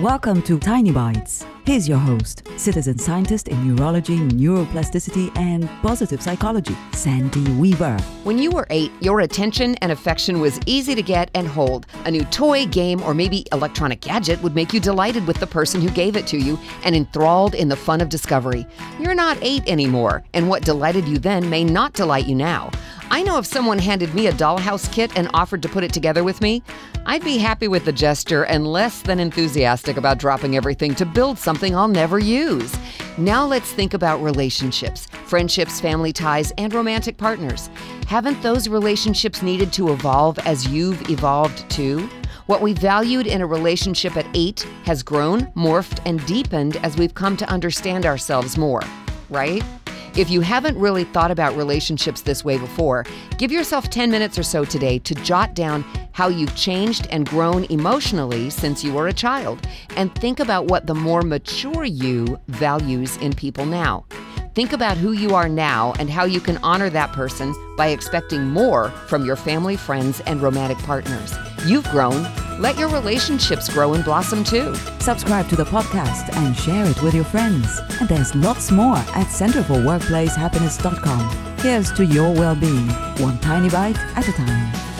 Welcome to Tiny Bites. Here's your host, citizen scientist in neurology, neuroplasticity, and positive psychology, Sandy Weaver. When you were eight, your attention and affection was easy to get and hold. A new toy, game, or maybe electronic gadget would make you delighted with the person who gave it to you and enthralled in the fun of discovery. You're not eight anymore, and what delighted you then may not delight you now. I know if someone handed me a dollhouse kit and offered to put it together with me, I'd be happy with the gesture and less than enthusiastic about dropping everything to build something I'll never use. Now let's think about relationships, friendships, family ties, and romantic partners. Haven't those relationships needed to evolve as you've evolved too? What we valued in a relationship at eight has grown, morphed, and deepened as we've come to understand ourselves more, right? If you haven't really thought about relationships this way before, give yourself 10 minutes or so today to jot down how you've changed and grown emotionally since you were a child, and think about what the more mature you values in people now. Think about who you are now and how you can honor that person by expecting more from your family, friends, and romantic partners. You've grown. Let your relationships grow and blossom too. Subscribe to the podcast and share it with your friends. And there's lots more at centerforworkplacehappiness.com. Here's to your well being, one tiny bite at a time.